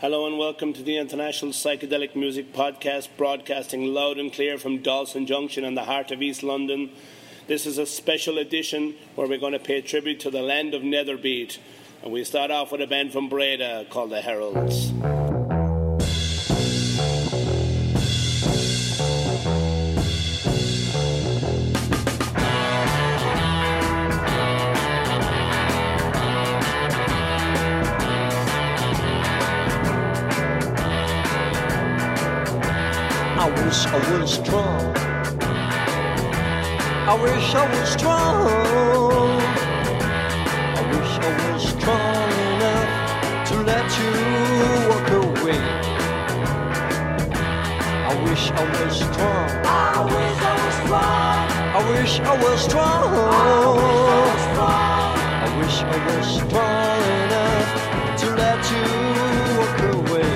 Hello and welcome to the International Psychedelic Music Podcast, broadcasting loud and clear from Dalston Junction in the heart of East London. This is a special edition where we're going to pay tribute to the land of Nederbeat. And we start off with a band from Breda called the Heralds. Strong. I wish I was strong. I wish I was strong enough to let you walk away. I wish I was strong. I wish I was strong. I wish I was strong. I wish I was strong enough to let you walk away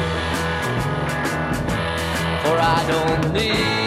for I don't need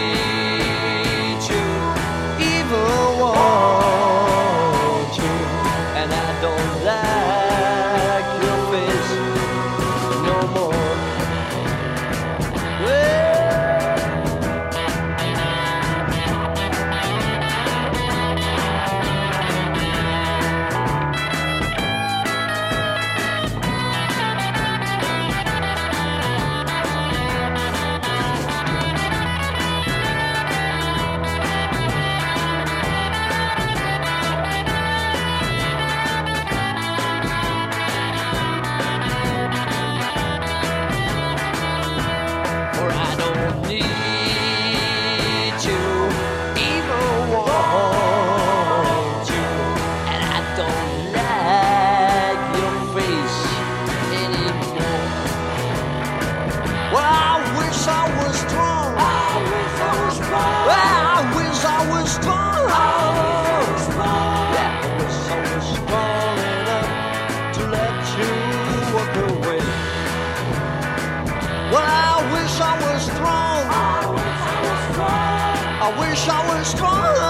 strong.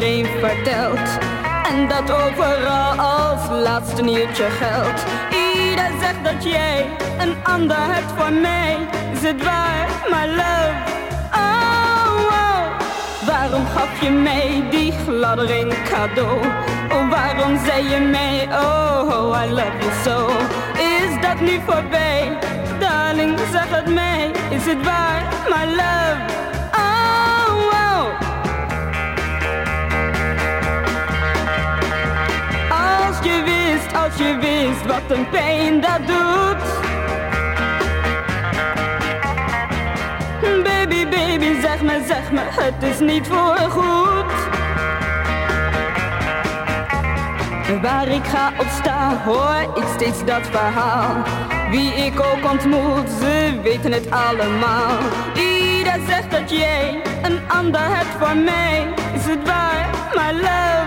Vertelt. En dat overal als laatste nieuwtje geldt. Ieder zegt dat jij een ander hebt voor mij. Is het waar, my love? Oh, oh. Waarom gaf je mij die gladdering cadeau? Oh, waarom zei je mij, oh, oh, I love you so? Is dat nu voorbij? Darling, zeg het mij. Is het waar, my love? Als je wist wat een pijn dat doet. Baby, baby, zeg me, zeg me, het is niet voor goed. Waar ik ga of sta, hoor ik steeds dat verhaal. Wie ik ook ontmoet, ze weten het allemaal. Ieder zegt dat jij een ander hebt voor mij. Is het waar, my love?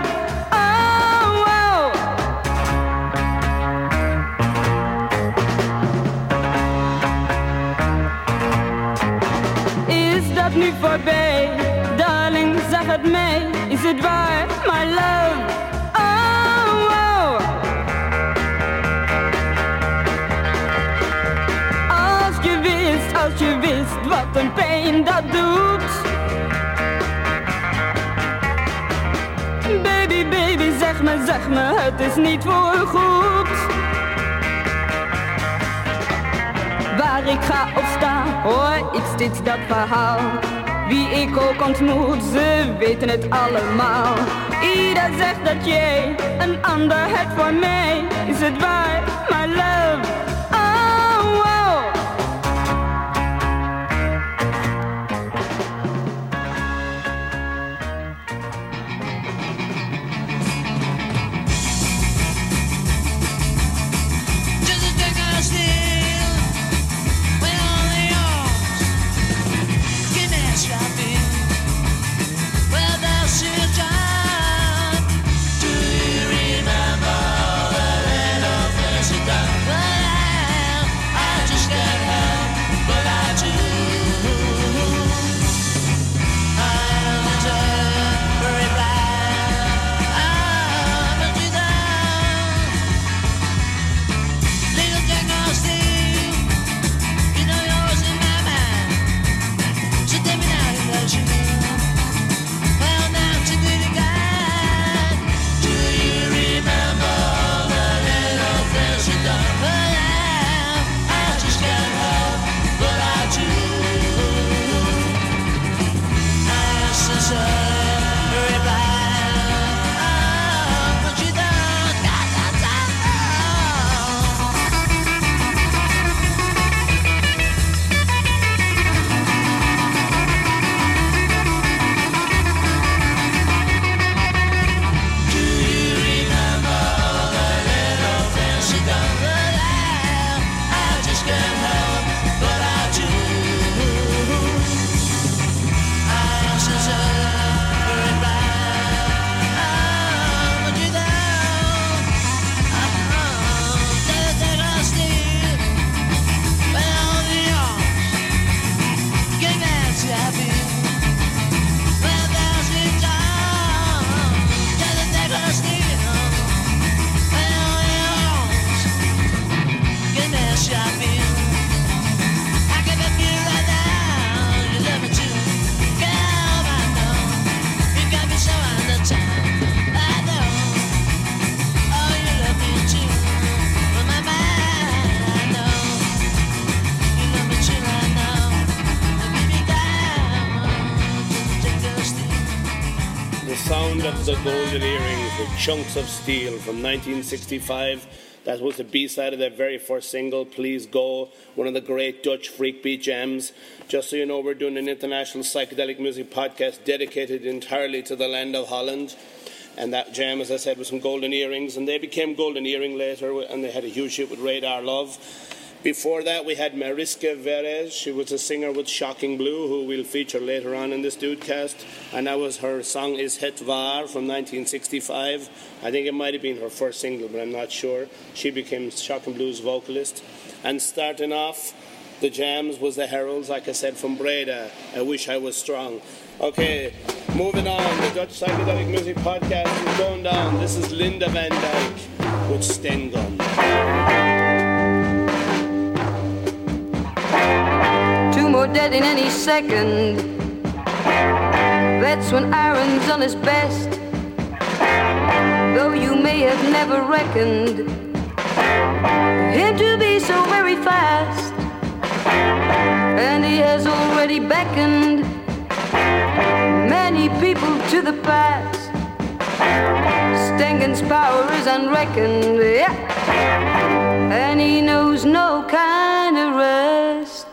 Nu voorbij. Darling, zeg het mij, is het waar, my love? Oh, oh. Als je wist, als je wist wat een pijn dat doet. Baby, baby, zeg me, zeg me, het is niet voor goed. Waar ik ga of sta, hoor ik steeds dat verhaal. Wie ik ook ontmoet, ze weten het allemaal. Ieder zegt dat jij een ander hebt voor mij. Is het waar, my love? Chunks of Steel from 1965. That was the B side of their very first single, Please Go, one of the great Dutch freak beat jams. Just so you know, we're doing an international psychedelic music podcast dedicated entirely to the land of Holland. And that jam, as I said, was some golden earrings, and they became golden earring later, and they had a huge hit with Radar Love. Before that, we had Mariska Veres. She was a singer with Shocking Blue, who we'll feature later on in this DOODcast. And that was her song Is Het Waar from 1965. I think it might have been her first single, but I'm not sure. She became Shocking Blue's vocalist. And starting off the jams was the Heralds, like I said, from Breda. I wish I was strong. Okay, moving on. The Dutch Psychedelic Music Podcast is going down. This is Linda Van Dyck with Stengun. More dead in any second. That's when Aaron's on his best. Though you may have never reckoned him to be so very fast. And he has already beckoned many people to the past. Stengun's power is unreckoned, yeah. And he knows no kind of rest.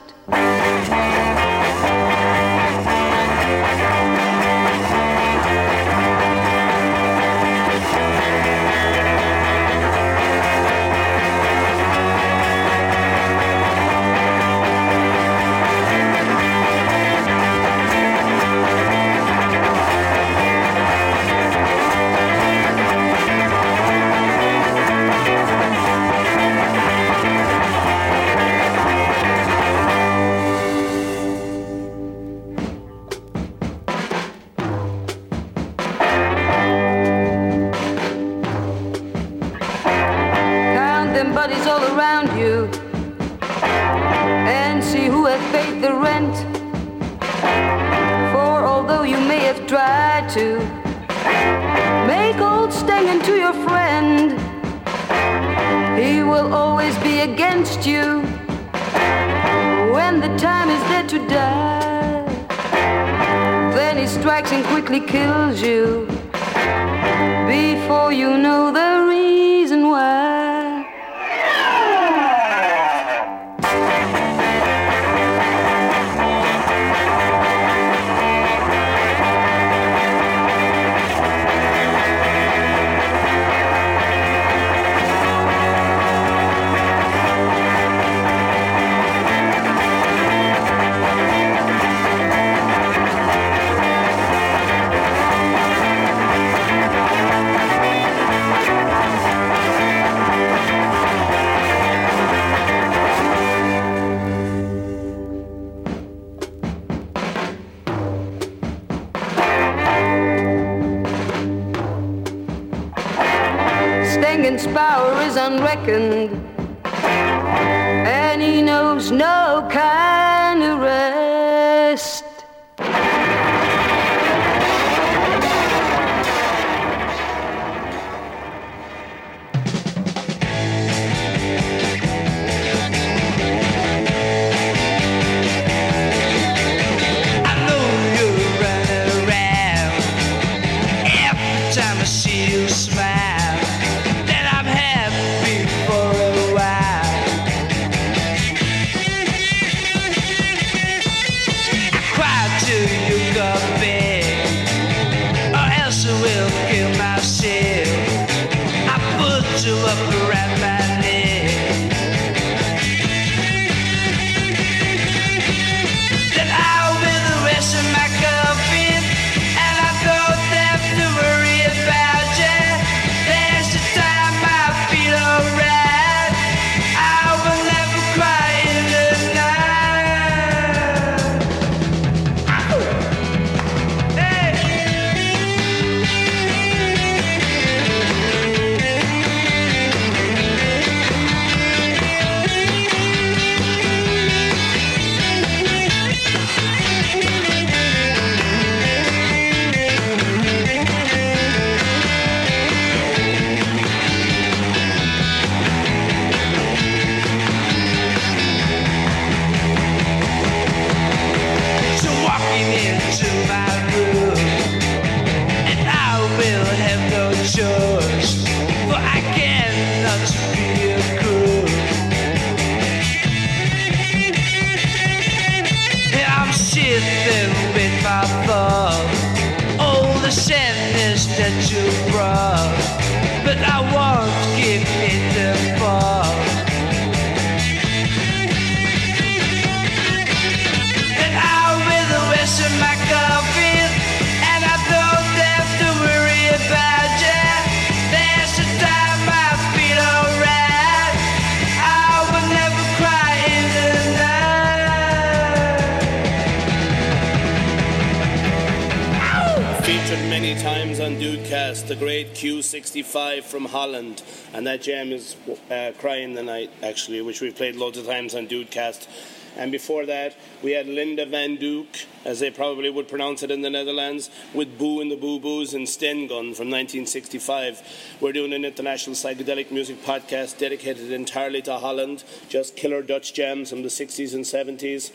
From Holland. And that jam is uh, Crying the Night, actually, which we've played loads of times on DOODcast. And before that, we had Linda Van Duke, as they probably would pronounce it in the Netherlands, with Boo and the Boo Boos and Stengun from 1965. We're doing an international psychedelic music podcast dedicated entirely to Holland, just killer Dutch jams from the 60s and 70s.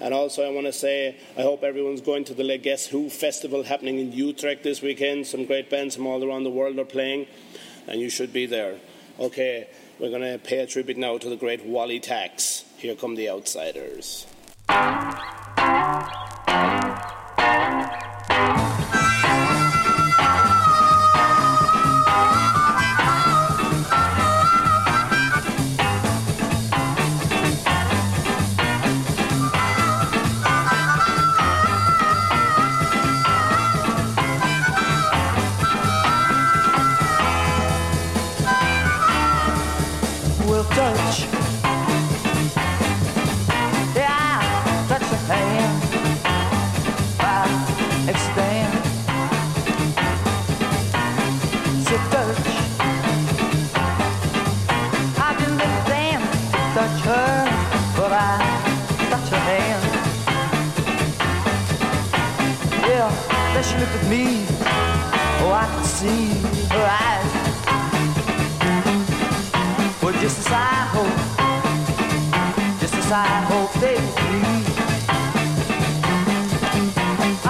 And also, I want to say, I hope everyone's going to the Le Guess Who festival happening in Utrecht this weekend. Some great bands from all around the world are playing, and you should be there. Okay, we're going to pay a tribute now to the great Wally Tax. Here come the outsiders. Looked at me. Oh, I could see her eyes. Well, just as I hope, just as I hope they would be.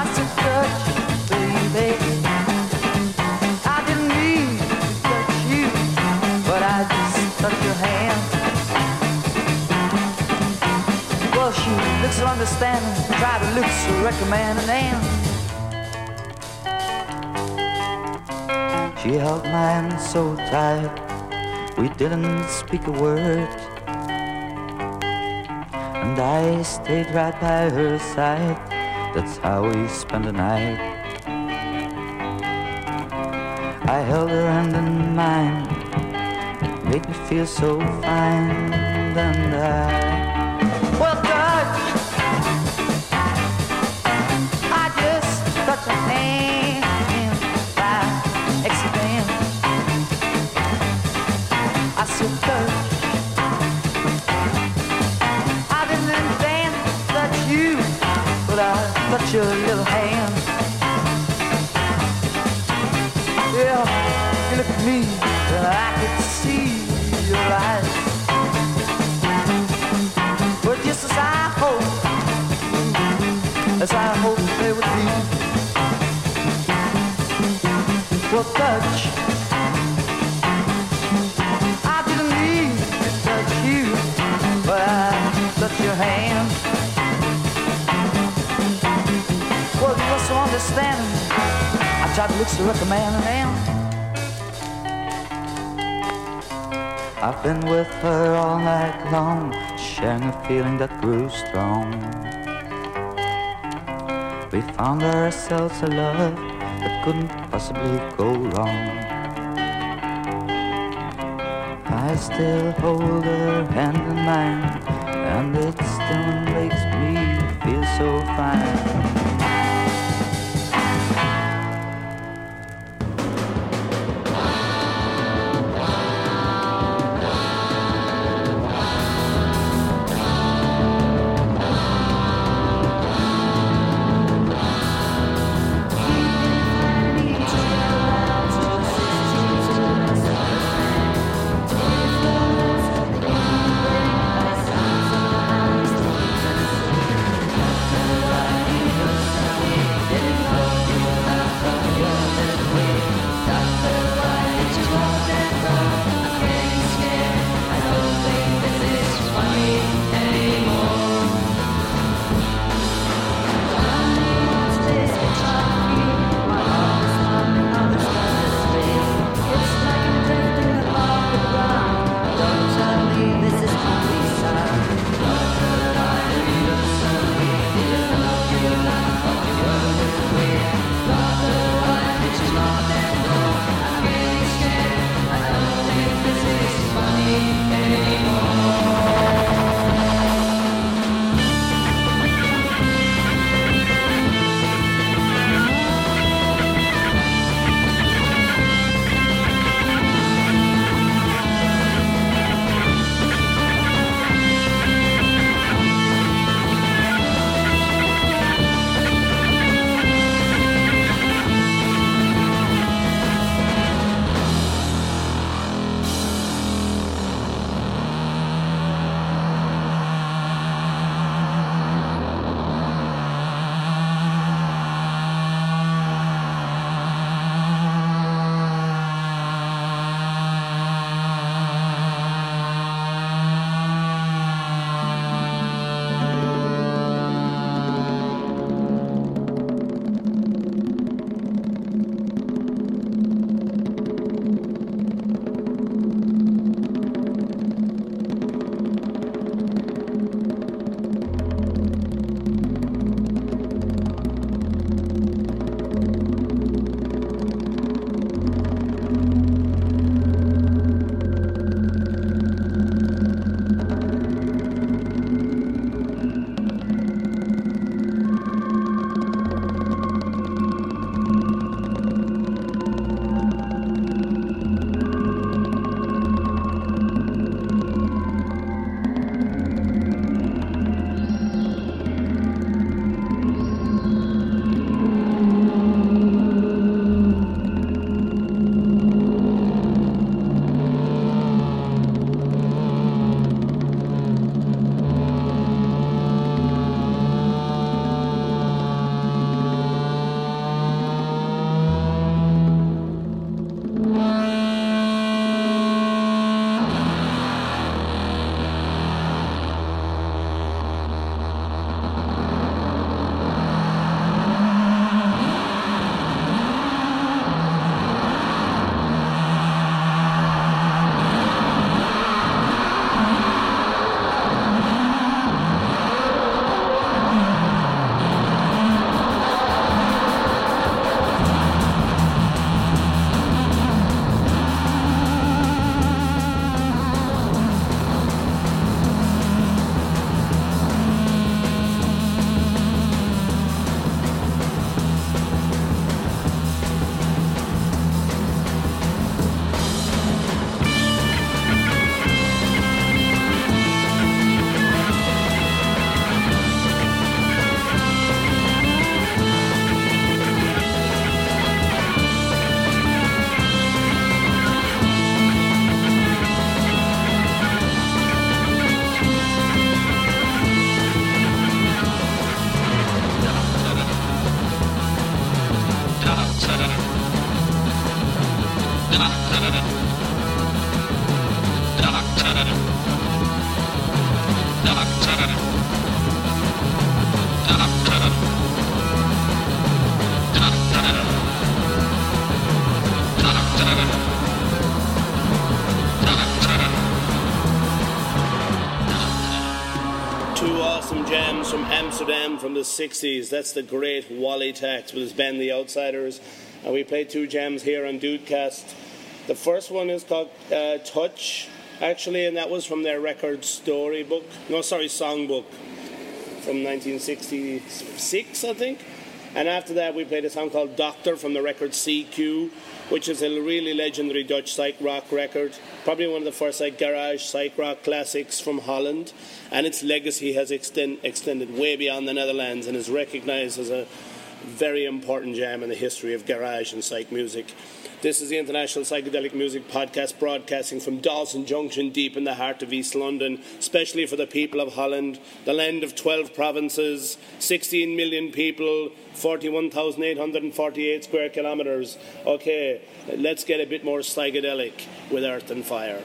I said, touch, baby. I didn't mean to touch you, but I just touched your hand. Well, she looks so understanding, try to look so recommending, and she held my hand so tight. We didn't speak a word. And I stayed right by her side. That's how we spent the night. I held her hand in mine. It made me feel so fine. And I. your little hand. Yeah, you look at me, and I could see your eyes. But just as I hoped, as I hoped they would be, well, touch. I didn't need to touch you, but I touched your hand. So understanding. I tried to look so recommending, and I've been with her all night long, sharing a feeling that grew strong. We found ourselves a love that couldn't possibly go wrong. I still hold her hand in mine, and it still makes me feel so fine. The 60s. That's the great Wally Tax with his band The Outsiders. And we played two jams here on DOODcast. The first one is called uh, Touch, actually, and that was from their record storybook. No, sorry, songbook from 1966, I think. And after that, we played a song called Doctor from the record CQ, which is a really legendary Dutch psych rock record. Probably one of the first like garage psych rock classics from Holland. And its legacy has extend, extended way beyond the Netherlands and is recognized as a very important jam in the history of garage and psych music. This is the International Psychedelic Music Podcast broadcasting from Dalston Junction, deep in the heart of East London, especially for the people of Holland, the land of 12 provinces, 16 million people, 41,848 square kilometres. Okay, let's get a bit more psychedelic with Earth and Fire.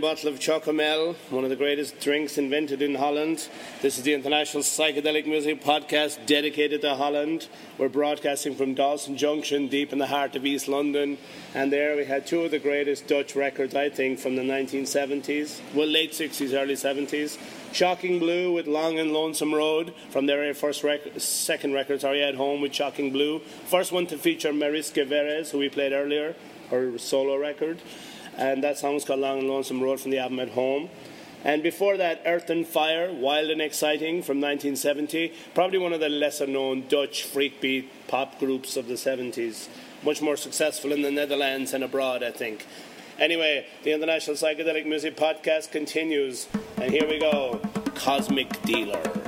Bottle of Chocomel, one of the greatest drinks invented in Holland. This is the International Psychedelic Music Podcast dedicated to Holland. We're broadcasting from Dalston Junction, deep in the heart of East London. And there we had two of the greatest Dutch records, I think, from the 1970s, well, late 60s, early 70s. Shocking Blue with Long and Lonesome Road from their first rec- second record, sorry, at home with Shocking Blue. First one to feature Mariska Veres, who we played earlier, her solo record. And that song was called Long and Lonesome Road from the album At Home. And before that, Earth and Fire, Wild and Exciting from 1970. Probably one of the lesser known Dutch freakbeat pop groups of the 70s. Much more successful in the Netherlands and abroad, I think. Anyway, the International Psychedelic Music Podcast continues. And here we go Cosmic Dealer.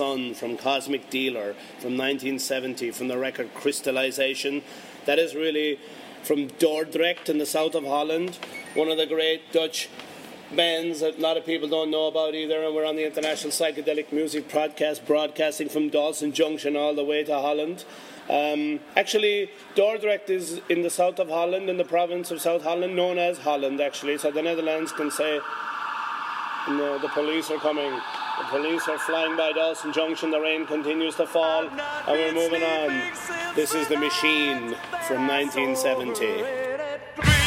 Sun, from Cosmic Dealer, from 1970, from the record Crystallization. That is really from Dordrecht in the south of Holland, one of the great Dutch bands that a lot of people don't know about either, and we're on the International Psychedelic Music Broadcast, broadcasting from Dalston Junction all the way to Holland. Um, actually, Dordrecht is in the south of Holland, in the province of South Holland, known as Holland, actually, so the Netherlands can say, no, the police are coming. The police are flying by Dalston Junction. The rain continues to fall, and we're moving on. This is The Machine from 1970.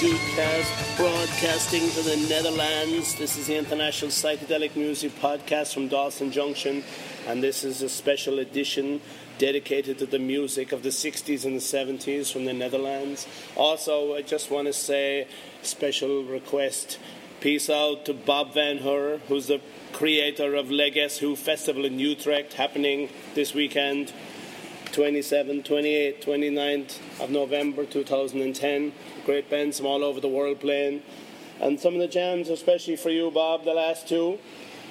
We DOODcast, broadcasting to the Netherlands. This is the International Psychedelic Music Podcast from Dalston Junction, and this is a special edition dedicated to the music of the 60s and the 70s from the Netherlands. Also, I just want to say, special request peace out to Bob Van Heur, who's the creator of Le Guess Who Festival in Utrecht, happening this weekend. 27, 28, 29th of November 2010. Great bands from all over the world playing. And some of the jams, especially for you, Bob, the last two.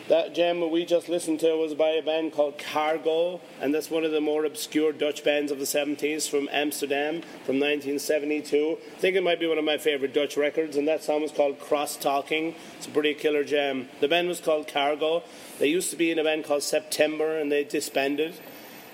That jam we just listened to was by a band called Cargo, and that's one of the more obscure Dutch bands of the 70s from Amsterdam from 1972. I think it might be one of my favorite Dutch records, and that song was called Cross Talking. It's a pretty killer jam. The band was called Cargo. They used to be in a band called September, and they disbanded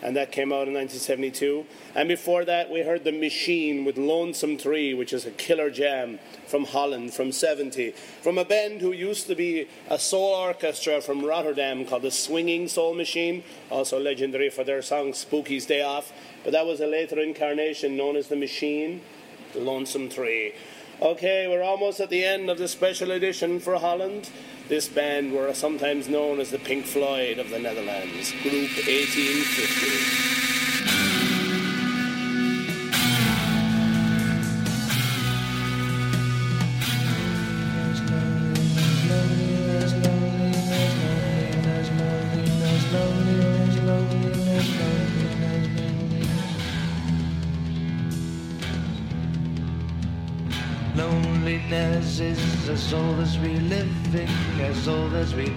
and that came out in 1972. And before that, we heard The Machine with Lonesome Tree, which is a killer jam from Holland from 70, from a band who used to be a soul orchestra from Rotterdam called the Swinging Soul Machine, also legendary for their song Spooky's Day Off. But that was a later incarnation known as The Machine, Lonesome Tree. Okay, we're almost at the end of the special edition for Holland. This band were sometimes known as the Pink Floyd of the Netherlands, Group 1850.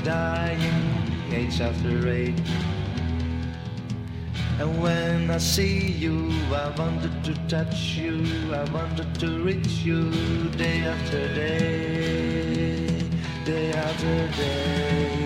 Dying, age after age. And when I see you, I wanted to touch you, I wanted to reach you day after day, day after day.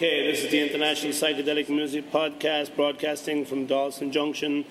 Okay, this is the International Psychedelic Music Podcast, broadcasting from Dalston Junction,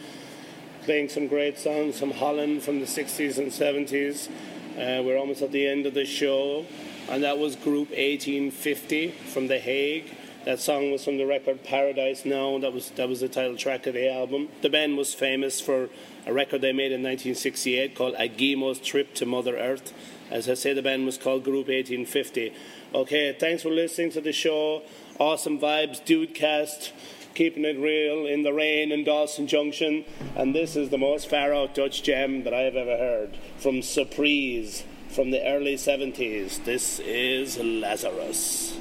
playing some great songs from Holland from the 60s and 70s. Uh, we're almost at the end of the show, and that was Group 1850 from The Hague. That song was from the record Paradise Now. That was that was the title track of the album. The band was famous for a record they made in 1968 called Agemo's Trip to Mother Earth. As I say, the band was called Group 1850. Okay, thanks for listening to the show. Awesome vibes, DOODcast, keeping it real in the rain in Dalston Junction. And this is the most far out Dutch gem that I have ever heard from Surprise from the early 70s. This is Lazarus.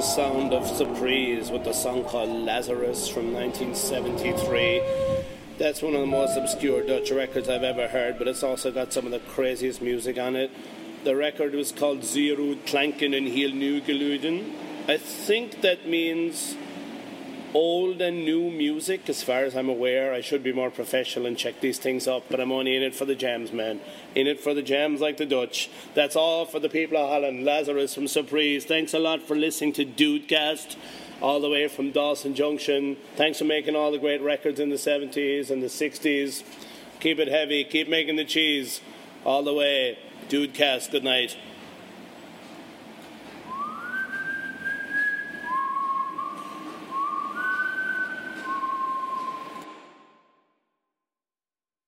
The sound of Surprise with the song called Lazarus from 1973. That's one of the most obscure Dutch records I've ever heard, but it's also got some of the craziest music on it. The record was called Zero Klanken and Heel New Geluden. I think that means old and new music, as far as I'm aware. I should be more professional and check these things up, but I'm only in it for the jams, man. In it for the jams like the Dutch. That's all for the people of Holland. Lazarus from Surprise. Thanks a lot for listening to DOODcast, all the way from Dalston Junction. Thanks for making all the great records in the 70s and the 60s. Keep it heavy, keep making the cheese, all the way. DOODcast, good night.